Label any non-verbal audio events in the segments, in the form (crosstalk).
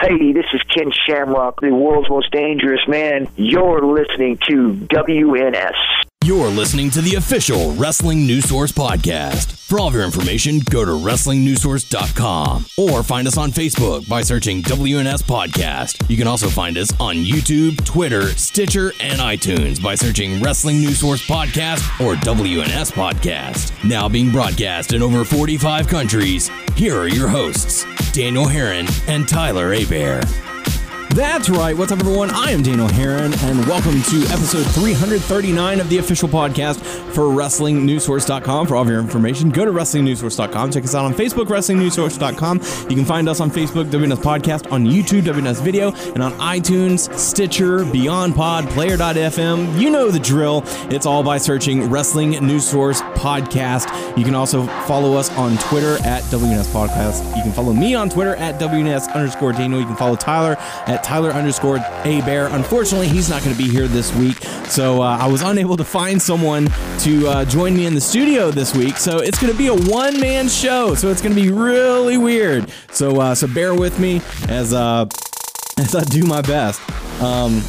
Hey, this is Ken Shamrock, the world's most dangerous man. You're listening to WNS. You're listening to the official Wrestling News Source podcast. For all of your information, go to WrestlingNewsSource.com or find us on Facebook by searching WNS Podcast. You can also find us on YouTube, Twitter, Stitcher, and iTunes by searching Wrestling News Source Podcast or WNS Podcast. Now being broadcast in over 45 countries, here are your hosts, Daniel Herron and Tyler Abear. That's right. What's up, everyone? I am Daniel Herron, and welcome to episode 339 of the official podcast for WrestlingNewsSource.com. For all of your information, go to WrestlingNewsSource.com. Check us out on Facebook, WrestlingNewsSource.com. You can find us on Facebook, WNS Podcast, on YouTube, WNS Video, and on iTunes, Stitcher, Beyond Pod, Player.fm. You know the drill. It's all by searching Wrestling News Source Podcast. You can also follow us on Twitter at WNS Podcast. You can follow me on Twitter at WNS underscore Daniel. You can follow Tyler at Tyler underscore A Bear. Unfortunately, he's not going to be here this week, so uh, I was unable to find someone to uh, join me in the studio this week. So it's going to be a one man show. So it's going to be really weird. So uh, so bear with me as uh, as I do my best. Um,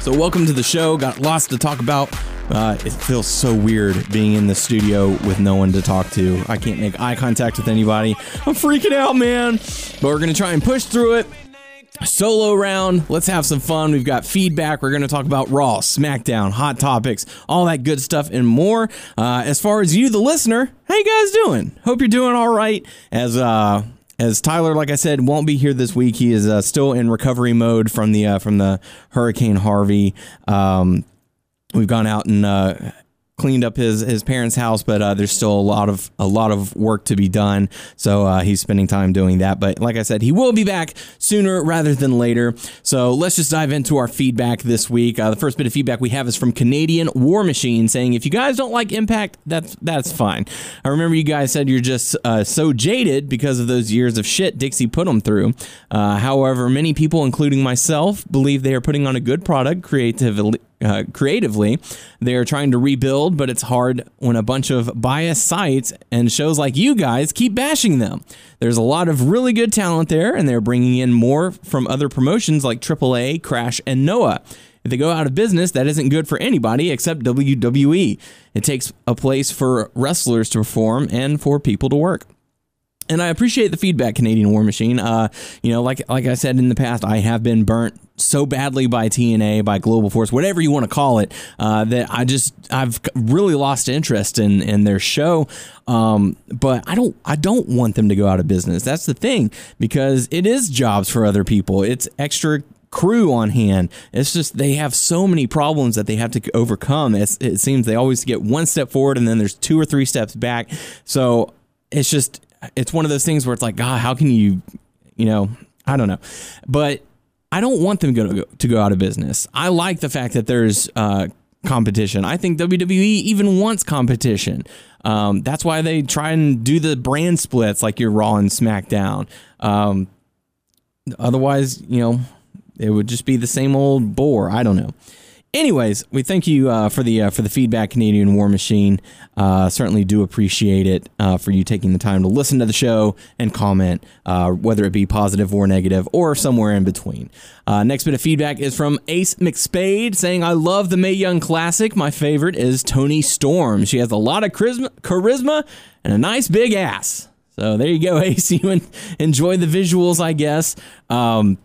so welcome to the show. Got lots to talk about. Uh, it feels so weird being in the studio with no one to talk to. I can't make eye contact with anybody. I'm freaking out, man. But we're gonna try and push through it solo round. Let's have some fun. We've got feedback. We're going to talk about Raw, SmackDown, hot topics, all that good stuff, and more. Uh, as far as you, the listener, how you guys doing? Hope you're doing all right. As uh, as Tyler, like I said, won't be here this week. He is uh, still in recovery mode from the uh, from the Hurricane Harvey. Um, we've gone out and uh, cleaned up his his parents' house, but uh, there's still a lot of a lot of work to be done. So uh, he's spending time doing that. But like I said, he will be back sooner rather than later. So let's just dive into our feedback this week. Uh, the first bit of feedback we have is from Canadian War Machine, saying if you guys don't like Impact, that's that's fine. I remember you guys said you're just uh, so jaded because of those years of shit Dixie put them through. Uh, however, many people, including myself, believe they are putting on a good product creatively uh, creatively. They're trying to rebuild, but it's hard when a bunch of biased sites and shows like you guys keep bashing them. There's a lot of really good talent there, and they're bringing in more from other promotions like AAA, Crash, and Noah. If they go out of business, that isn't good for anybody except WWE. It takes a place for wrestlers to perform and for people to work and I appreciate the feedback, Canadian War Machine. Uh, you know, like like I said in the past, I have been burnt so badly by TNA, by Global Force, whatever you want to call it, uh, that I just I've really lost interest in in their show. Um, but I don't I don't want them to go out of business. That's the thing because it is jobs for other people. It's extra crew on hand. It's just they have so many problems that they have to overcome. It's, it seems they always get one step forward and then there's two or three steps back. So it's just it's one of those things where it's like, God, how can you, you know, I don't know, but I don't want them to go to go out of business. I like the fact that there's uh, competition. I think WWE even wants competition. Um, that's why they try and do the brand splits like your Raw and SmackDown. Um, otherwise, you know, it would just be the same old bore. I don't know. Anyways, we thank you uh, for the uh, for the feedback, Canadian War Machine. Uh, certainly do appreciate it uh, for you taking the time to listen to the show and comment, uh, whether it be positive or negative or somewhere in between. Uh, next bit of feedback is from Ace McSpade saying, "I love the Mae Young Classic. My favorite is Toni Storm. She has a lot of charisma, charisma and a nice big ass." So there you go, (laughs) Ace. You enjoy the visuals, I guess. Um,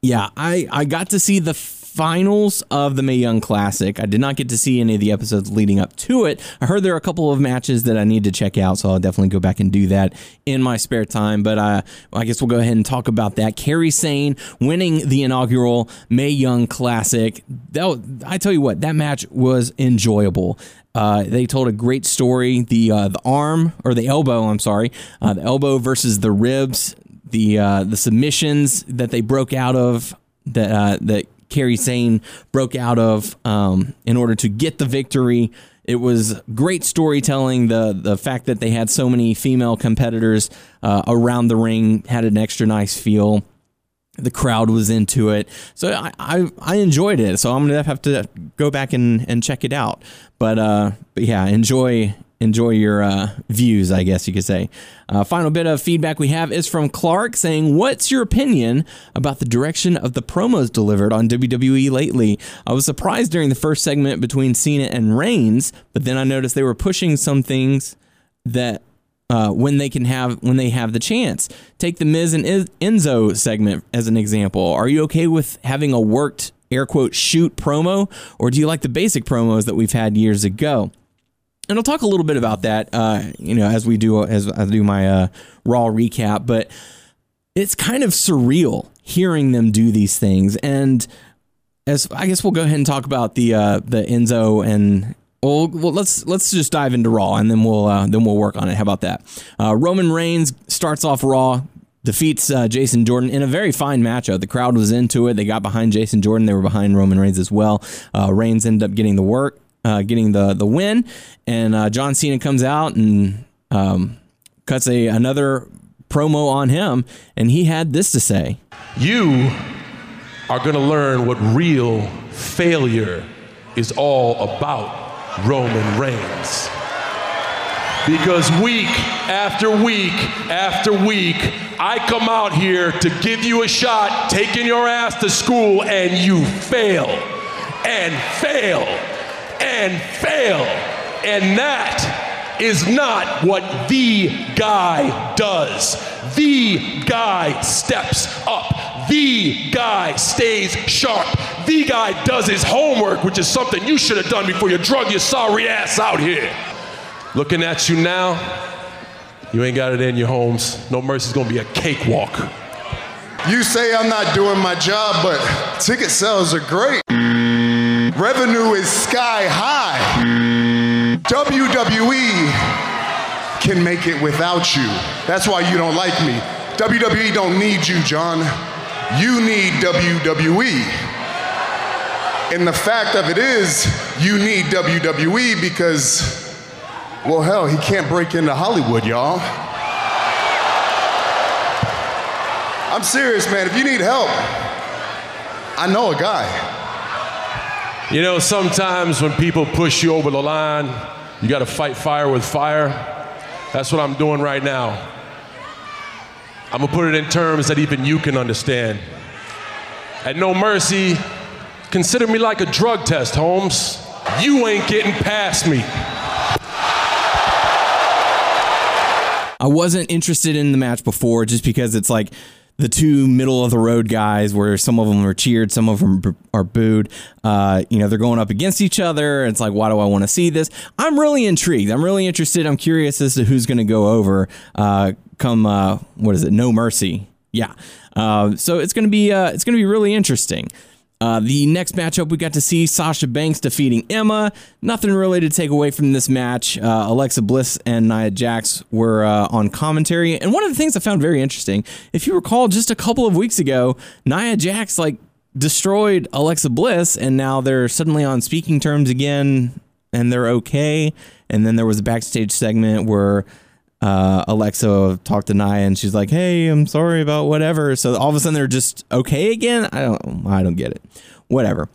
yeah, I I got to see the finals of the Mae Young Classic. I did not get to see any of the episodes leading up to it. I heard there are a couple of matches that I need to check out, so I'll definitely go back and do that in my spare time. But uh, I guess we'll go ahead and talk about that. Kairi Sane winning the inaugural Mae Young Classic. That, I tell you what, that match was enjoyable. Uh, they told a great story. The uh, the arm or the elbow, I'm sorry, uh, the elbow versus the ribs. The uh, the submissions that they broke out of that uh, that Kairi Sane broke out of um, in order to get the victory. It was great storytelling. The the fact that they had so many female competitors uh, around the ring had an extra nice feel. The crowd was into it, so I, I, I enjoyed it. So I'm gonna have to go back and, and check it out. But uh, but yeah, enjoy enjoy your uh, views, I guess you could say. Uh, final bit of feedback we have is from Clark saying, What's your opinion about the direction of the promos delivered on WWE lately? I was surprised during the first segment between Cena and Reigns, but then I noticed they were pushing some things that uh, when they can have when they have the chance. Take the Miz and Enzo segment as an example. Are you okay with having a worked air quote shoot promo, or do you like the basic promos that we've had years ago? And I'll talk a little bit about that, uh, you know, as we do as I do my uh, Raw recap. But it's kind of surreal hearing them do these things, and as I guess we'll go ahead and talk about the uh, the Enzo and well, well, let's let's just dive into Raw and then we'll uh, then we'll work on it. How about that? Uh, Roman Reigns starts off Raw, defeats uh, Jason Jordan in a very fine matchup. The crowd was into it. They got behind Jason Jordan. They were behind Roman Reigns as well. Uh, Reigns ended up getting the work uh, getting the the win, and uh, John Cena comes out and um, cuts a another promo on him, and he had this to say: "You are going to learn what real failure is all about, Roman Reigns." Because week after week after week, I come out here to give you a shot, taking your ass to school, and you fail. And fail and fail. And that is not what the guy does. The guy steps up. The guy stays sharp. The guy does his homework, which is something you should have done before you drug your sorry ass out here. Looking at you now, you ain't got it in your homes. No Mercy's gonna be a cakewalk. You say I'm not doing my job, but ticket sales are great. Revenue is sky high. WWE can make it without you. That's why you don't like me. WWE don't need you, John. You need WWE. And the fact of it is, you need WWE because, well, hell, he can't break into Hollywood, y'all. I'm serious, man. If you need help, I know a guy. You know, sometimes when people push you over the line, you got to fight fire with fire. That's what I'm doing right now. I'm gonna put it in terms that even you can understand. At No Mercy, consider me like a drug test, Holmes. You ain't getting past me. I wasn't interested in the match before just because it's like the two middle of the road guys where some of them are cheered, some of them are booed. Uh, you know, they're going up against each other. It's like, why do I want to see this? I'm really intrigued. I'm really interested. I'm curious as to who's going to go over uh, come, uh, what is it? No Mercy. Yeah. Uh, so it's going to be, uh, it's going to be really interesting. Uh, the next matchup, we got to see Sasha Banks defeating Emma. Nothing really to take away from this match. Uh, Alexa Bliss and Nia Jax were uh, on commentary. And one of the things I found very interesting, if you recall, just a couple of weeks ago, Nia Jax like destroyed Alexa Bliss, and now they're suddenly on speaking terms again, and they're okay. And then there was a backstage segment where uh, Alexa talked to Nia and she's like, "Hey, I'm sorry about whatever." So all of a sudden they're just okay again. I don't, I don't get it. Whatever.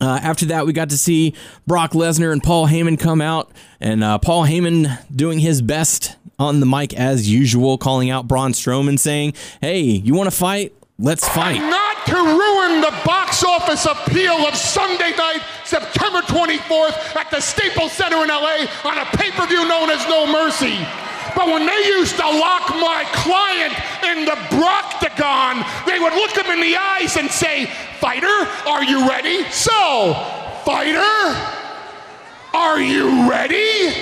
Uh, after that, we got to see Brock Lesnar and Paul Heyman come out, and uh, Paul Heyman doing his best on the mic as usual, calling out Braun Strowman, saying, "Hey, you want to fight? Let's fight." Not to ruin the box office appeal of Sunday night, September 24th, at the Staples Center in LA on a pay-per-view known as No Mercy. But when they used to lock my client in the Broctagon, they would look him in the eyes and say, Fighter, are you ready? So, fighter, are you ready?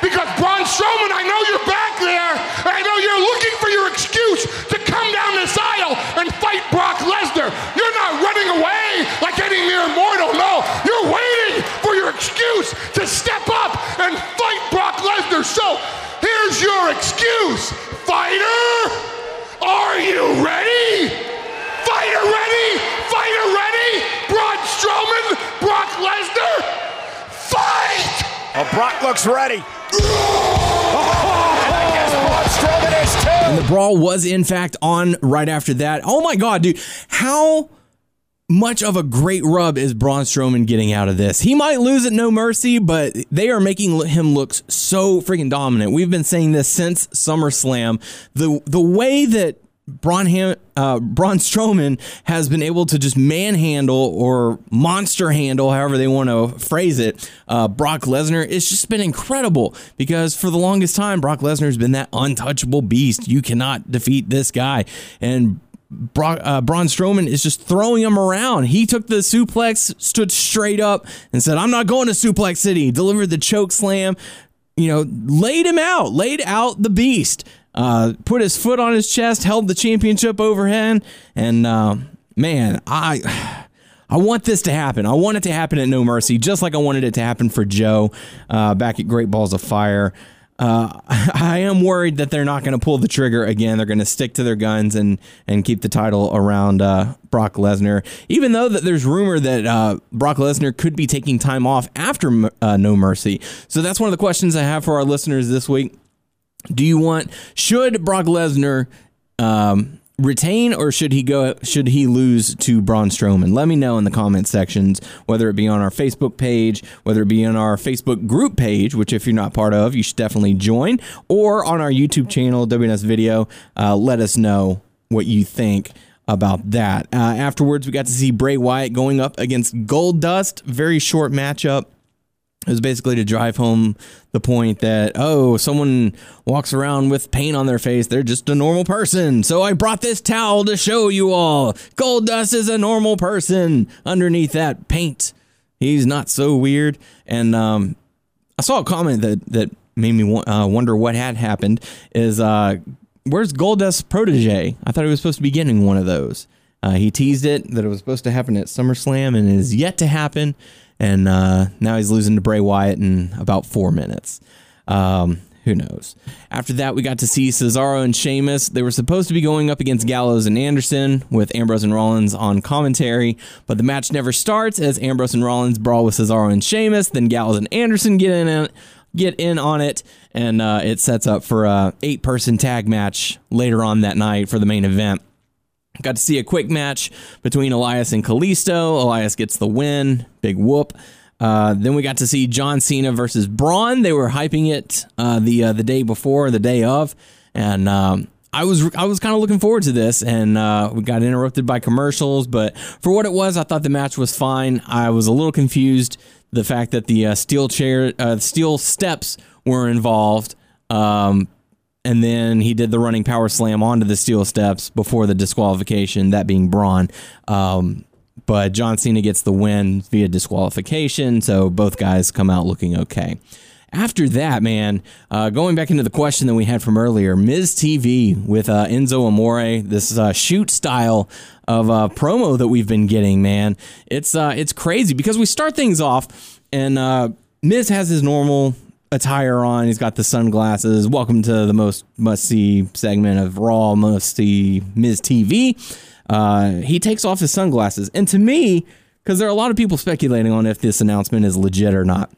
Because Braun Strowman, I know you're back there. I know you're looking for your excuse to come down this aisle and fight Brock Lesnar. You're not running away like any mere mortal. No, you're waiting for your excuse to step up and fight Brock Lesnar. So Here's your excuse, fighter. Are you ready? Fighter ready? Fighter ready? Braun Strowman? Brock Lesnar? Fight! Oh, Brock looks ready. Oh, and the brawl was in fact on right after that. Oh my god, dude. How much of a great rub is Braun Strowman getting out of this? He might lose at No Mercy, but they are making him look so freaking dominant. We've been saying this since SummerSlam. The the way that Braun, Ham, uh, Braun Strowman has been able to just manhandle or monster handle, however they want to phrase it, uh, Brock Lesnar. It's just been incredible because for the longest time, Brock Lesnar has been that untouchable beast. You cannot defeat this guy. And Brock, uh, Braun Strowman is just throwing him around. He took the suplex, stood straight up, and said, I'm not going to Suplex City. Delivered the choke slam, you know, laid him out, laid out the beast uh, put his foot on his chest, held the championship overhead, and uh, man, I. (sighs) I want this to happen. I want it to happen at No Mercy, just like I wanted it to happen for Joe uh, back at Great Balls of Fire. Uh, (laughs) I am worried that they're not going to pull the trigger again. They're going to stick to their guns and and keep the title around uh, Brock Lesnar. Even though that there's rumor that uh, Brock Lesnar could be taking time off after uh, No Mercy. So that's one of the questions I have for our listeners this week. Do you want should Brock Lesnar um, retain or should he go should he lose to Braun Strowman? Let me know in the comment sections whether it be on our Facebook page, whether it be on our Facebook group page, which if you're not part of, you should definitely join, or on our YouTube channel, WNS Video. Uh, let us know what you think about that. Uh, afterwards, we got to see Bray Wyatt going up against Goldust. Very short matchup. It was basically to drive home the point that, oh, someone walks around with paint on their face. They're just a normal person. So I brought this towel to show you all. Goldust is a normal person underneath that paint. He's not so weird. And um, I saw a comment that, that made me uh, wonder what had happened is uh, where's Goldust's protege? I thought he was supposed to be getting one of those. Uh, he teased it that it was supposed to happen at SummerSlam and it is yet to happen and uh, now he's losing to Bray Wyatt in about four minutes. Um, who knows? After that, we got to see Cesaro and Sheamus. They were supposed to be going up against Gallows and Anderson with Ambrose and Rollins on commentary, but the match never starts as Ambrose and Rollins brawl with Cesaro and Sheamus. Then Gallows and Anderson get in it, get in on it, and uh, it sets up for a eight person tag match later on that night for the main event. Got to see a quick match between Elias and Kalisto. Elias gets the win. Big whoop. Uh, then we got to see John Cena versus Braun. They were hyping it uh, the uh, the day before, the day of, and um, I was I was kind of looking forward to this. And uh, we got interrupted by commercials, but for what it was, I thought the match was fine. I was a little confused the fact that the uh, steel chair, uh, steel steps were involved. Um, and then he did the running power slam onto the steel steps before the disqualification, that being Braun. Um, but John Cena gets the win via disqualification, so both guys come out looking okay. After that, man, uh, going back into the question that we had from earlier, Miz TV with uh, Enzo Amore, this uh, shoot style of uh, promo that we've been getting, man, it's uh, it's crazy because we start things off and uh, Miz has his normal attire on. He's got the sunglasses. Welcome to the most must see segment of Raw must see Miz TV. Uh, he takes off his sunglasses, and to me, because there are a lot of people speculating on if this announcement is legit or not.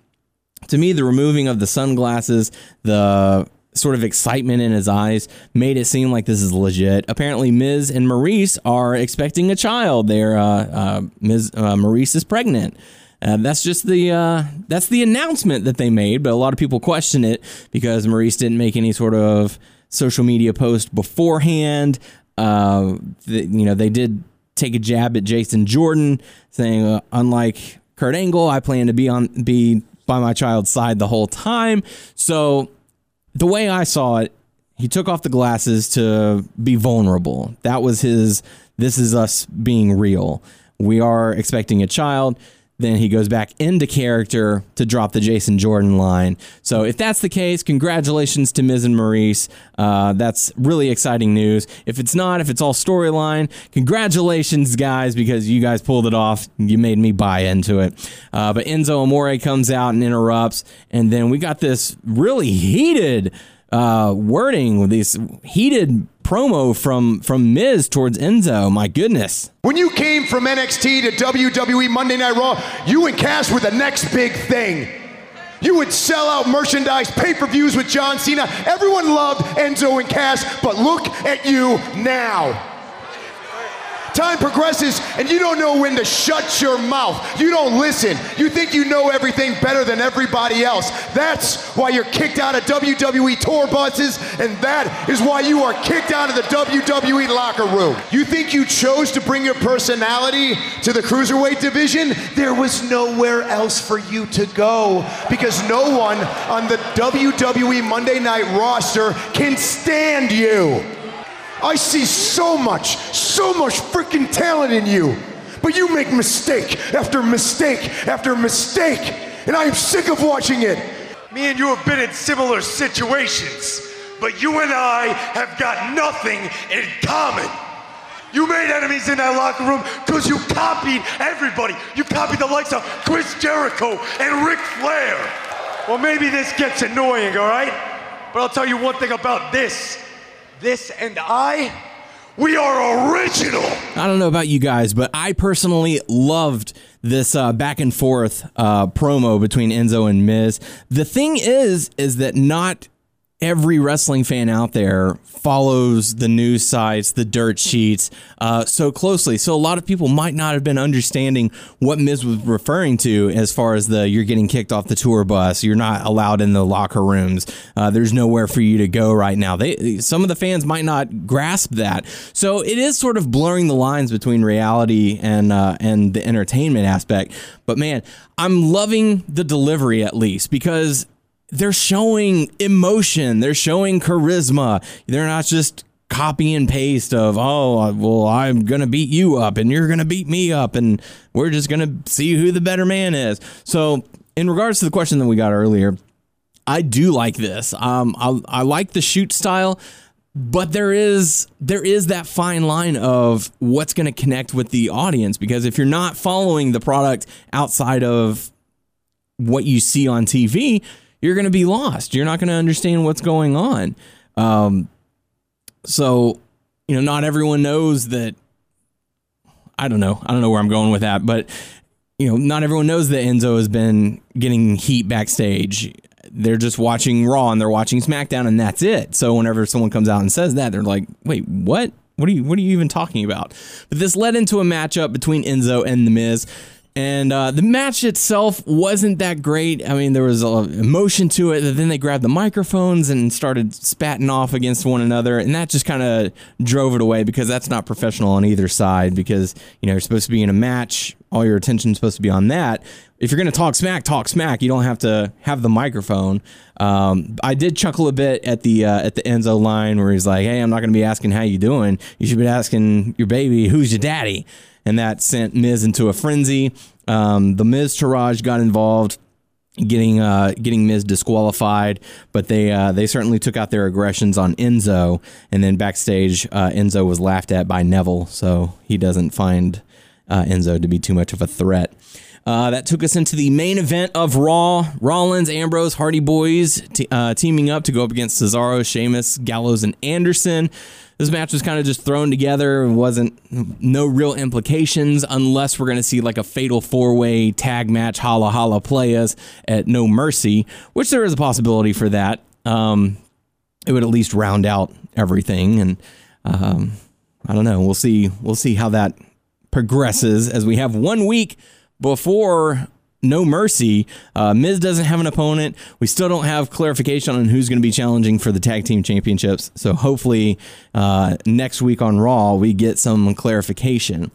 To me, the removing of the sunglasses, the sort of excitement in his eyes made it seem like this is legit. Apparently, Miz and Maryse are expecting a child. They're uh, uh, Ms. Uh, Maryse is pregnant. Uh, that's just the uh, that's the announcement that they made, but a lot of people question it because Maryse didn't make any sort of social media post beforehand. Uh, the, you know, they did take a jab at Jason Jordan, saying, uh, unlike Kurt Angle, I plan to be on be by my child's side the whole time. So the way I saw it, he took off the glasses to be vulnerable. That was his. This is us being real. We are expecting a child then he goes back into character to drop the Jason Jordan line. So if that's the case, congratulations to Miz and Maryse. Uh, that's really exciting news. If it's not, if it's all storyline, congratulations, guys, because you guys pulled it off. You made me buy into it. Uh, but Enzo Amore comes out and interrupts, and then we got this really heated uh, wording these heated promo from from Miz towards Enzo. My goodness. When you came from NXT to WWE Monday Night Raw, you and Cass were the next big thing. You would sell out merchandise, pay-per-views with John Cena. Everyone loved Enzo and Cass, but look at you now. Time progresses and you don't know when to shut your mouth. You don't listen. You think you know everything better than everybody else. That's why you're kicked out of WWE tour buses, and that is why you are kicked out of the WWE locker room. You think you chose to bring your personality to the cruiserweight division? There was nowhere else for you to go because no one on the WWE Monday Night roster can stand you. I see so much, so much freaking talent in you. But you make mistake after mistake after mistake. And I am sick of watching it. Me and you have been in similar situations, but you and I have got nothing in common. You made enemies in that locker room because you copied everybody. You copied the likes of Chris Jericho and Ric Flair. Well, maybe this gets annoying, all right? But I'll tell you one thing about this. This and I, we are original. I don't know about you guys, but I personally loved this uh, back and forth uh, promo between Enzo and Miz. The thing is, is that not every wrestling fan out there follows the news sites, the dirt sheets uh, so closely. So a lot of people might not have been understanding what Miz was referring to as far as the you're getting kicked off the tour bus, you're not allowed in the locker rooms, uh, there's nowhere for you to go right now. They some of the fans might not grasp that. So it is sort of blurring the lines between reality and uh, and the entertainment aspect. But man, I'm loving the delivery at least because they're showing emotion, they're showing charisma. They're not just copy and paste of oh well I'm gonna beat you up and you're gonna beat me up and we're just gonna see who the better man is. So in regards to the question that we got earlier, I do like this. Um, I, I like the shoot style, but there is there is that fine line of what's going to connect with the audience because if you're not following the product outside of what you see on TV, you're going to be lost. You're not going to understand what's going on. Um, so, you know, not everyone knows that. I don't know. I don't know where I'm going with that, but you know, not everyone knows that Enzo has been getting heat backstage. They're just watching Raw and they're watching SmackDown, and that's it. So whenever someone comes out and says that, they're like, "Wait, what? What are you? What are you even talking about?" But this led into a matchup between Enzo and The Miz. And uh, the match itself wasn't that great. I mean, there was a emotion to it. Then they grabbed the microphones and started spatting off against one another, and that just kind of drove it away because that's not professional on either side. Because you know you're supposed to be in a match, all your attention's supposed to be on that. If you're going to talk smack, talk smack. You don't have to have the microphone. Um, I did chuckle a bit at the uh, at the Enzo line where he's like, "Hey, I'm not going to be asking how you doing. You should be asking your baby, who's your daddy." and that sent Miz into a frenzy. Um, the Miztourage got involved. Getting uh, getting Miz disqualified, but they uh, they certainly took out their aggressions on Enzo, and then backstage uh, Enzo was laughed at by Neville, so he doesn't find uh, Enzo to be too much of a threat. Uh, that took us into the main event of Raw. Rollins, Ambrose, Hardy Boys t- uh, teaming up to go up against Cesaro, Sheamus, Gallows, and Anderson. This match was kind of just thrown together. It wasn't no real implications unless we're going to see like a fatal four way tag match, holla holla playas at No Mercy, which there is a possibility for that. Um, it would at least round out everything, and um, I don't know. We'll see. We'll see how that progresses as we have one week before no mercy. Uh, Miz doesn't have an opponent. We still don't have clarification on who's going to be challenging for the tag team championships. So hopefully uh, next week on Raw we get some clarification.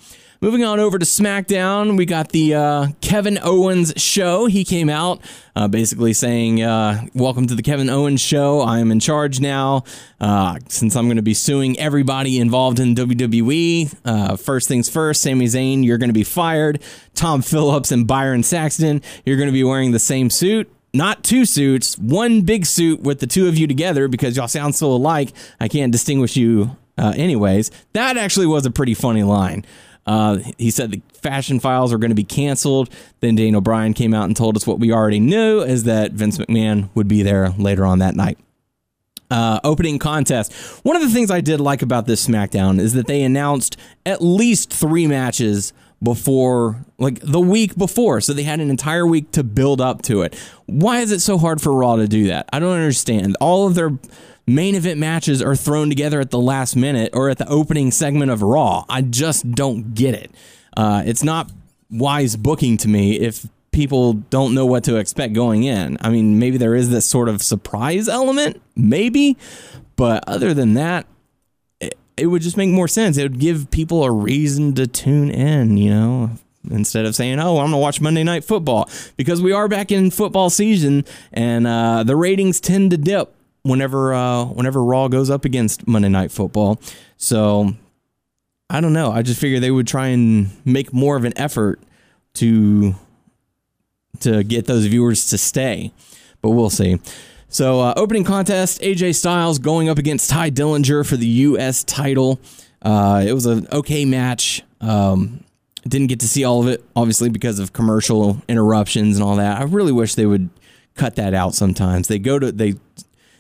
Moving on over to SmackDown, we got the uh, Kevin Owens show. He came out uh, basically saying, uh, Welcome to the Kevin Owens show. I am in charge now. Uh, since I'm going to be suing everybody involved in WWE, uh, first things first, Sami Zayn, you're going to be fired. Tom Phillips and Byron Saxton, you're going to be wearing the same suit not two suits, one big suit with the two of you together because y'all sound so alike. I can't distinguish you, uh, anyways. That actually was a pretty funny line. Uh, he said the fashion files are going to be canceled. Then Daniel Bryan came out and told us what we already knew is that Vince McMahon would be there later on that night. Uh, opening contest. One of the things I did like about this SmackDown is that they announced at least three matches before, like the week before. So they had an entire week to build up to it. Why is it so hard for Raw to do that? I don't understand. All of their main event matches are thrown together at the last minute or at the opening segment of Raw. I just don't get it. Uh, it's not wise booking to me if people don't know what to expect going in. I mean, maybe there is this sort of surprise element, maybe, but other than that, it, it would just make more sense. It would give people a reason to tune in, you know, instead of saying, "Oh, I'm gonna watch Monday Night Football," because we are back in football season, and uh, the ratings tend to dip whenever uh, whenever Raw goes up against Monday Night Football. So I don't know. I just figured they would try and make more of an effort to to get those viewers to stay, but we'll see. So, uh, opening contest: AJ Styles going up against Tye Dillinger for the U.S. title. Uh, it was an okay match. Um, didn't get to see all of it, obviously, because of commercial interruptions and all that. I really wish they would cut that out sometimes. They go to they,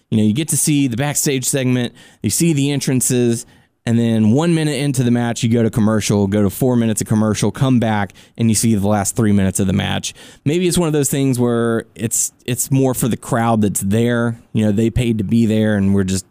you know, you get to see the backstage segment, you see the entrances, and then one minute into the match, you go to commercial, go to four minutes of commercial, come back, and you see the last three minutes of the match. Maybe it's one of those things where it's it's more for the crowd that's there. You know, they paid to be there, and we're just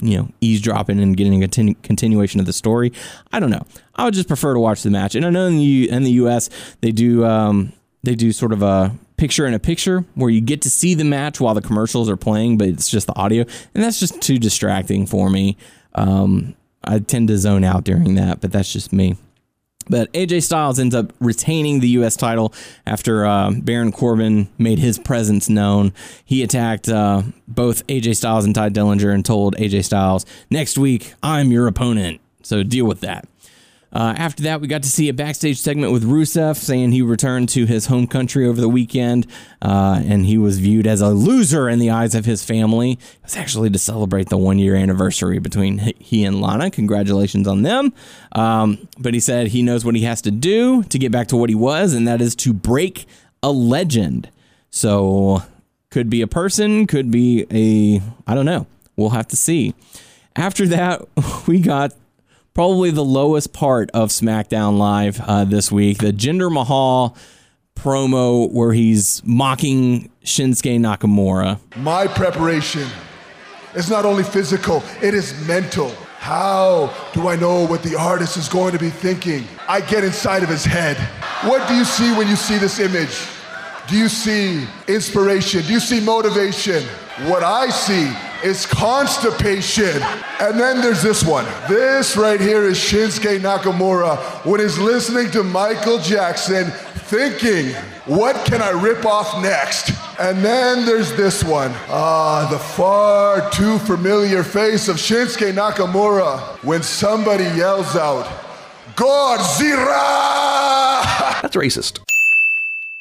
you know eavesdropping and getting a continu- continuation of the story. I don't know. I would just prefer to watch the match. And I know in the U- in the U.S. they do um, they do sort of a picture in a picture where you get to see the match while the commercials are playing, but it's just the audio, and that's just too distracting for me. Um, I tend to zone out during that, but that's just me. But AJ Styles ends up retaining the U.S. title after uh, Baron Corbin made his presence known. He attacked uh, both AJ Styles and Tye Dillinger and told AJ Styles, "Next week, I'm your opponent." So deal with that. Uh, after that, we got to see a backstage segment with Rusev saying he returned to his home country over the weekend uh, and he was viewed as a loser in the eyes of his family. It was actually to celebrate the one year anniversary between he and Lana. Congratulations on them. Um, but he said he knows what he has to do to get back to what he was, and that is to break a legend. So, could be a person, could be a, I don't know. We'll have to see. After that, (laughs) we got probably the lowest part of SmackDown Live uh, this week. The Jinder Mahal promo where he's mocking Shinsuke Nakamura. My preparation is not only physical, it is mental. How do I know what the artist is going to be thinking? I get inside of his head. What do you see when you see this image? Do you see inspiration? Do you see motivation? What I see is constipation. And then there's this one. This right here is Shinsuke Nakamura when he's listening to Michael Jackson thinking, what can I rip off next? And then there's this one. Ah, the far too familiar face of Shinsuke Nakamura when somebody yells out, Godzilla! That's racist.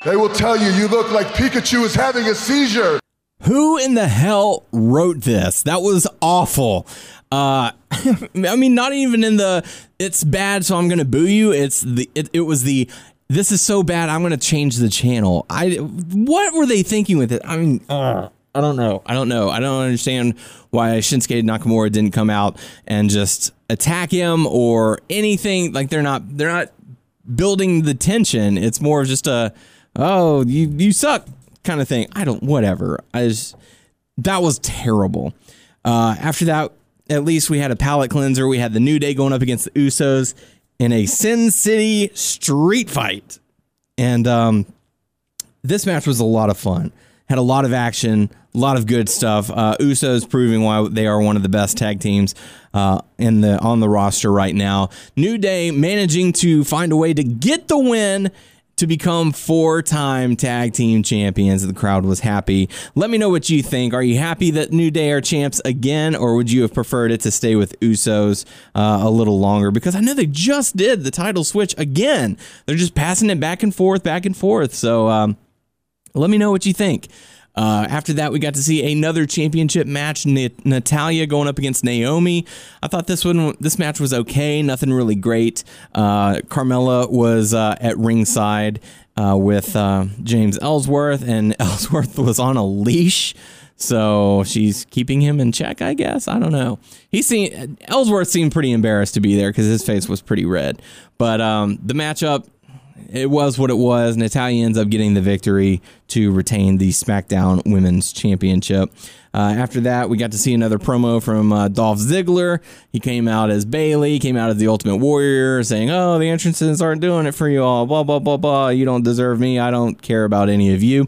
They will tell you you look like Pikachu is having a seizure. Who in the hell wrote this? That was awful. Uh, (laughs) I mean, not even in the "it's bad, so I'm gonna boo you." It's the it, it was the "this is so bad, I'm gonna change the channel." I what were they thinking with it? I mean, uh, I don't know. I don't know. I don't understand why Shinsuke Nakamura didn't come out and just attack him or anything. Like they're not they're not building the tension. It's more of just a oh you you suck kind of thing. I don't, whatever. I just, that was terrible. Uh, after that, at least we had a palate cleanser. We had the New Day going up against the Usos in a Sin City street fight. And um, this match was a lot of fun. Had a lot of action, a lot of good stuff. Uh, Usos proving why they are one of the best tag teams uh, in the on the roster right now. New Day managing to find a way to get the win to become four time tag team champions. The crowd was happy. Let me know what you think. Are you happy that New Day are champs again, or would you have preferred it to stay with Usos uh, a little longer? Because I know they just did the title switch again. They're just passing it back and forth, back and forth. So um, let me know what you think. Uh, after that, we got to see another championship match. Natalya going up against Naomi. I thought this one, this match was okay. Nothing really great. Uh, Carmella was uh, at ringside uh, with uh, James Ellsworth, and (laughs) Ellsworth was on a leash. So she's keeping him in check, I guess. I don't know. He seemed Ellsworth seemed pretty embarrassed to be there because his face was pretty red. But um, the matchup it was what it was. Natalya ends up getting the victory to retain the SmackDown Women's Championship. Uh, after that, we got to see another promo from uh, Dolph Ziggler. He came out as Bayley, came out as the Ultimate Warrior, saying, "Oh, the entrances aren't doing it for you all. Blah blah blah blah. You don't deserve me. I don't care about any of you."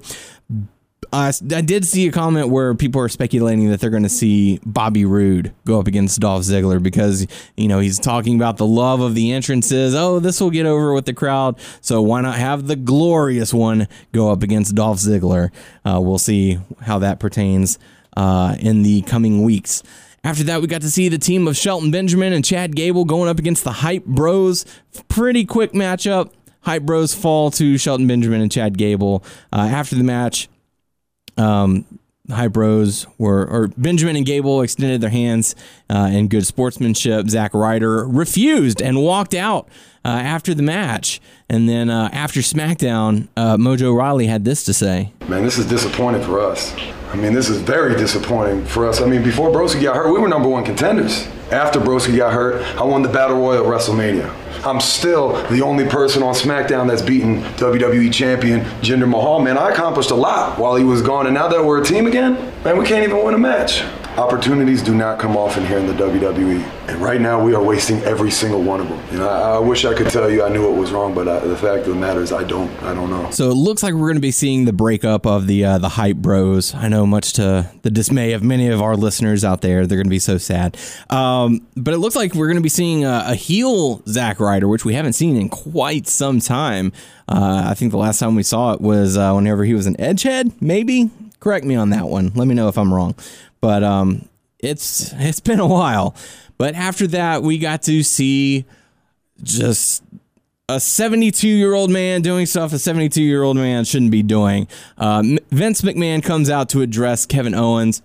Uh, I did see a comment where people are speculating that they're going to see Bobby Roode go up against Dolph Ziggler because you know he's talking about the love of the entrances. Oh, this will get over with the crowd, so why not have the glorious one go up against Dolph Ziggler? Uh, we'll see how that pertains uh, in the coming weeks. After that, we got to see the team of Shelton Benjamin and Chad Gable going up against the Hype Bros. Pretty quick matchup. Hype Bros fall to Shelton Benjamin and Chad Gable. Uh, after the match, um, Hype Bros were, or Benjamin and Gable extended their hands uh, in good sportsmanship. Zack Ryder refused and walked out uh, after the match. And then uh, after SmackDown, uh, Mojo Rawley had this to say Man, this is disappointing for us. I mean, this is very disappointing for us. I mean, before Broski got hurt, we were number one contenders. After Broski got hurt, I won the Battle Royal at WrestleMania. I'm still the only person on SmackDown that's beaten WWE champion Jinder Mahal. Man, I accomplished a lot while he was gone, and now that we're a team again, man, we can't even win a match. Opportunities do not come often here in the WWE, and right now we are wasting every single one of them. Know, I, I wish I could tell you I knew what was wrong, but I, the fact of the matter is I don't. I don't know. So it looks like we're going to be seeing the breakup of the uh, the hype bros. I know, much to the dismay of many of our listeners out there, they're going to be so sad. Um, but it looks like we're going to be seeing a, a heel Zack Ryder, which we haven't seen in quite some time. Uh, I think the last time we saw it was uh, whenever he was an Edgehead, maybe. Correct me on that one. Let me know if I'm wrong. But um, it's it's been a while. But after that, we got to see just a 72 year old man doing stuff a 72 year old man shouldn't be doing. Uh, Vince McMahon comes out to address Kevin Owens.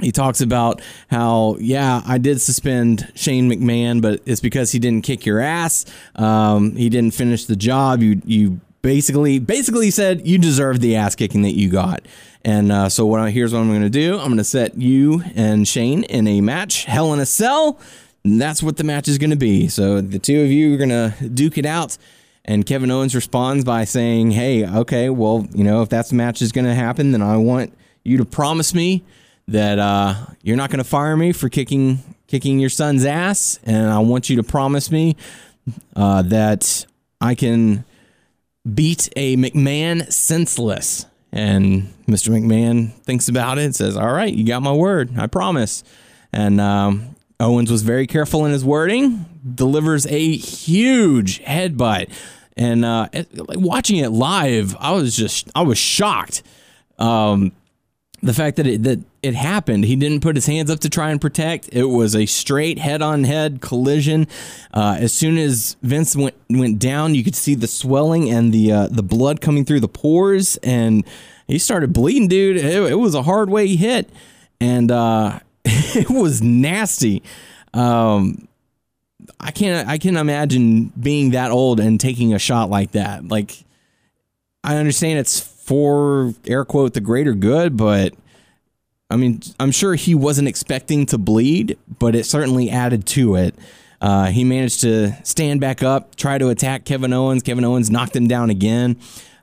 He talks about how, yeah, I did suspend Shane McMahon, but it's because he didn't kick your ass. Um, he didn't finish the job. You you basically basically said you deserved the ass kicking that you got. And uh, so what I, here's what I'm going to do. I'm going to set you and Shane in a match, Hell in a Cell. And that's what the match is going to be. So the two of you are going to duke it out. And Kevin Owens responds by saying, "Hey, okay, well, you know, if that's the match is going to happen, then I want you to promise me that uh, you're not going to fire me for kicking kicking your son's ass, and I want you to promise me uh, that I can beat a McMahon senseless." And Mr. McMahon thinks about it and says, All right, you got my word. I promise. And um, Owens was very careful in his wording, delivers a huge headbutt. And uh, watching it live, I was just, I was shocked. Um, the fact that it, that it happened, he didn't put his hands up to try and protect. It was a straight head on head collision. Uh, as soon as Vince went went down, you could see the swelling and the uh, the blood coming through the pores, and he started bleeding, dude. It, it was a hard way he hit, and uh, (laughs) it was nasty. Um, I can't I can imagine being that old and taking a shot like that. Like, I understand it's for air quote the greater good, but I mean, I'm sure he wasn't expecting to bleed, but it certainly added to it. Uh, he managed to stand back up, try to attack Kevin Owens. Kevin Owens knocked him down again.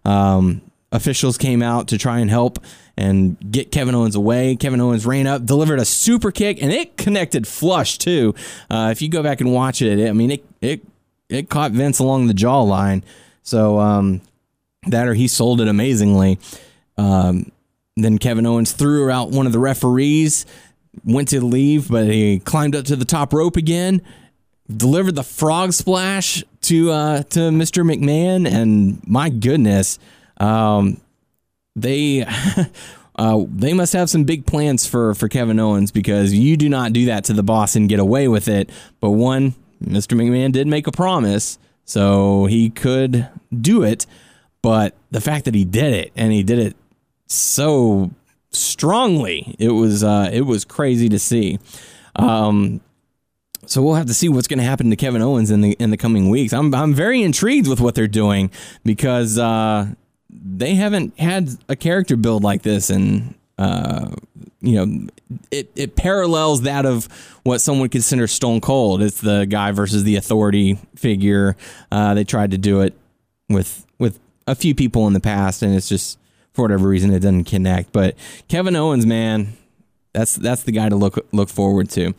Um, officials came out to try and help and get Kevin Owens away. Kevin Owens ran up, delivered a super kick, and it connected flush too. Uh, if you go back and watch it, I mean, it it it caught Vince along the jawline. So um, that or he sold it amazingly. Um, then Kevin Owens threw out one of the referees, went to leave, but he climbed up to the top rope again, delivered the frog splash to uh, to Mr. McMahon, and my goodness, um, they. (laughs) Uh, they must have some big plans for, for Kevin Owens because you do not do that to the boss and get away with it. But one, Mr. McMahon did make a promise, so he could do it. But the fact that he did it and he did it so strongly, it was uh, it was crazy to see. Um, so we'll have to see what's going to happen to Kevin Owens in the in the coming weeks. I'm I'm very intrigued with what they're doing because uh, they haven't had a character build like this, and uh, you know, it it parallels that of what someone considers Stone Cold. It's the guy versus the authority figure. Uh, they tried to do it with with a few people in the past, and it's just for whatever reason it doesn't connect. But Kevin Owens, man, that's that's the guy to look look forward to.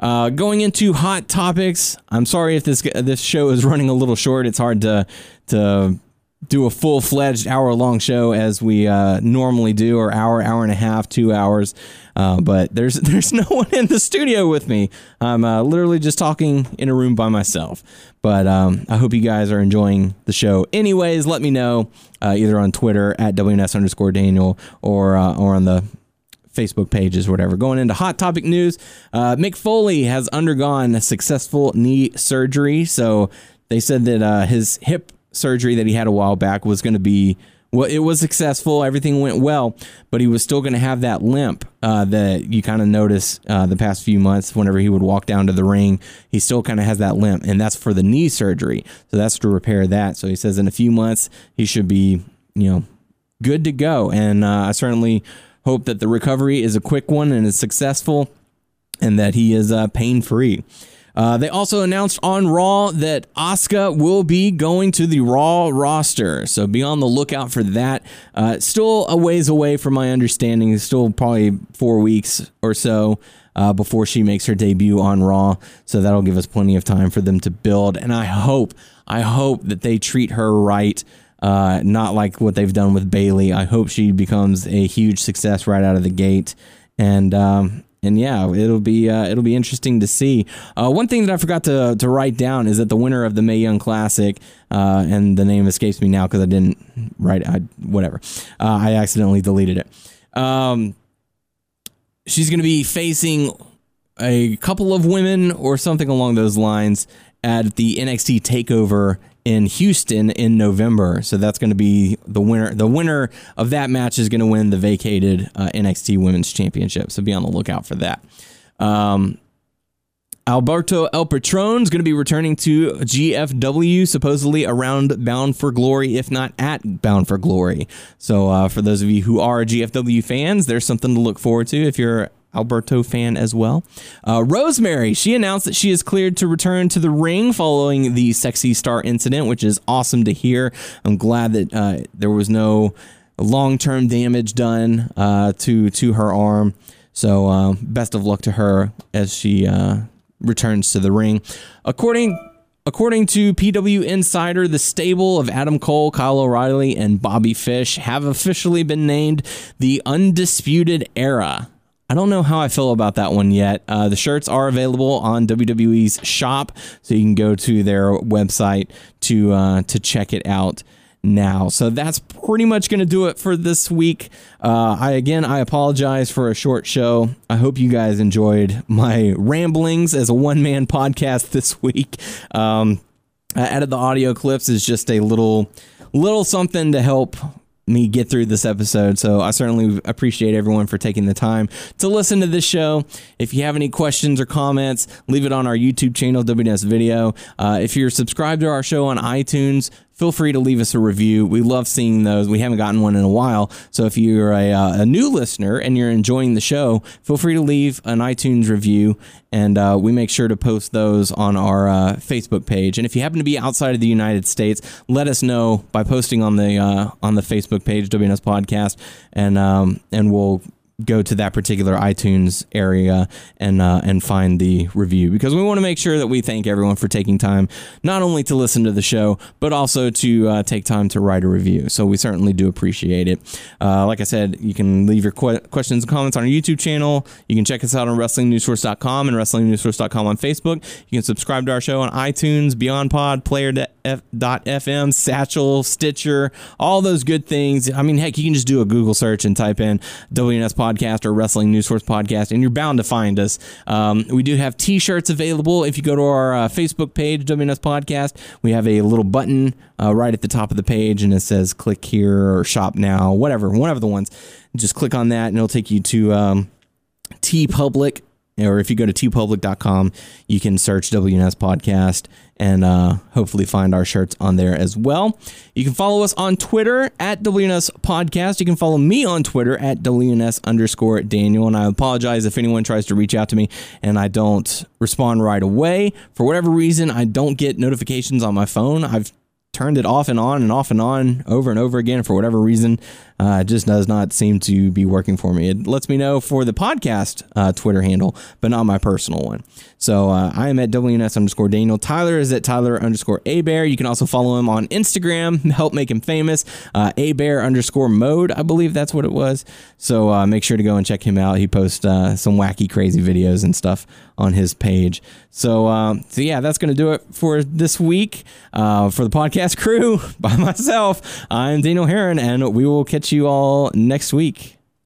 Uh, going into hot topics, I'm sorry if this this show is (laughs) running a little short. It's hard to to do a full fledged hour long show as we uh, normally do, or hour, hour and a half, two hours. Uh, but there's (laughs) there's no one in the studio with me. I'm uh, literally just talking in a room by myself. But um, I hope you guys are enjoying the show. Anyways, let me know uh, either on Twitter at WNS underscore Daniel or uh, or on the Facebook pages, whatever. Going into hot topic news, uh, Mick Foley has undergone a successful knee surgery. So they said that his hip surgery that he had a while back was going to be well, it was successful. Everything went well, but he was still going to have that limp uh, that you kind of notice uh, the past few months. Whenever he would walk down to the ring, he still kind of has that limp, and that's for the knee surgery. So that's to repair that. So he says in a few months he should be, you know, good to go. And uh, I certainly hope that the recovery is a quick one and is successful, and that he is uh, pain free. Uh, they also announced on Raw that Asuka will be going to the Raw roster, so be on the lookout for that. Uh, still a ways away from my understanding. Still probably four weeks or so uh, before she makes her debut on Raw, so that'll give us plenty of time for them to build. And I hope, I hope that they treat her right. Uh, not like what they've done with Bayley. I hope she becomes a huge success right out of the gate. And um, and yeah, it'll be uh, it'll be interesting to see. Uh, one thing that I forgot to to write down is that the winner of the Mae Young Classic, uh, and the name escapes me now because I didn't write I, whatever. Uh, I accidentally deleted it. Um, she's going to be facing a couple of women or something along those lines at the NXT Takeover in Houston in November. So that's going to be the winner. The winner of that match is going to win the vacated uh, NXT Women's Championship. So be on the lookout for that. Um, Alberto El Patron is going to be returning to GFW, supposedly around Bound for Glory, if not at Bound for Glory. So, uh, for those of you who are GFW fans, there's something to look forward to if you're Alberto fan as well. Uh, Rosemary, she announced that she is cleared to return to the ring following the Sexy Star incident, which is awesome to hear. I'm glad that uh, there was no long term damage done uh, to to her arm. So uh, best of luck to her as she uh, returns to the ring. According According to PW Insider, the stable of Adam Cole, Kyle O'Reilly, and Bobby Fish have officially been named the Undisputed Era. I don't know how I feel about that one yet. Uh, the shirts are available on WWE's shop, so you can go to their website to uh, to check it out now. So that's pretty much going to do it for this week. Uh, I again, I apologize for a short show. I hope you guys enjoyed my ramblings as a one man podcast (laughs) this week. Um, I added the audio clips as just a little little something to help me get through this episode. So I certainly appreciate everyone for taking the time to listen to this show. If you have any questions or comments, leave it on our YouTube channel, WNS Video. Uh, if you're subscribed to our show on iTunes, feel free to leave us a review. We love seeing those. We haven't gotten one in a while. So if you're a, uh, a new listener and you're enjoying the show, feel free to leave an iTunes review, and uh, we make sure to post those on our uh, Facebook page. And if you happen to be outside of the United States, let us know by posting on the uh, on the Facebook page WNS Podcast, and um, and we'll go to that particular iTunes area and uh, and find the review because we want to make sure that we thank everyone for taking time not only to listen to the show but also to uh, take time to write a review. So we certainly do appreciate it. Uh, like I said, you can leave your que- questions and comments on our YouTube channel. You can check us out on WrestlingNewsSource.com and WrestlingNewsSource.com on Facebook. You can subscribe to our show on iTunes, Beyond Pod, Player.fm, Satchel, Stitcher, all those good things. I mean, heck, you can just do a Google search and type in WNS Pod podcast or Wrestling News Source podcast, and you're bound to find us. Um, we do have T-shirts available. If you go to our uh, Facebook page, WNS Podcast, we have a little button uh, right at the top of the page, and it says "Click here" or "Shop now," whatever, whatever the ones. Just click on that, and it'll take you to um, TeePublic or if you go to teepublic.com, you can search WNS Podcast and uh, hopefully find our shirts on there as well. You can follow us on Twitter at WNS Podcast. You can follow me on Twitter at WNS underscore Daniel. And I apologize if anyone tries to reach out to me and I don't respond right away. For whatever reason, I don't get notifications on my phone. I've turned it off and on and off and on over and over again for whatever reason. Uh, it just does not seem to be working for me. It lets me know for the podcast uh, Twitter handle, but not my personal one. So uh, I am at WNS underscore Daniel. Tyler is at Tyler underscore A Bear. You can also follow him on Instagram, (laughs) help make him famous. Uh, A Bear underscore mode, I believe that's what it was. So uh, make sure to go and check him out. He posts uh, some wacky, crazy videos and stuff on his page. So, um, so yeah, that's going to do it for this week. For the podcast crew, (laughs) by myself, I'm Daniel Herron, and we will catch you all next week.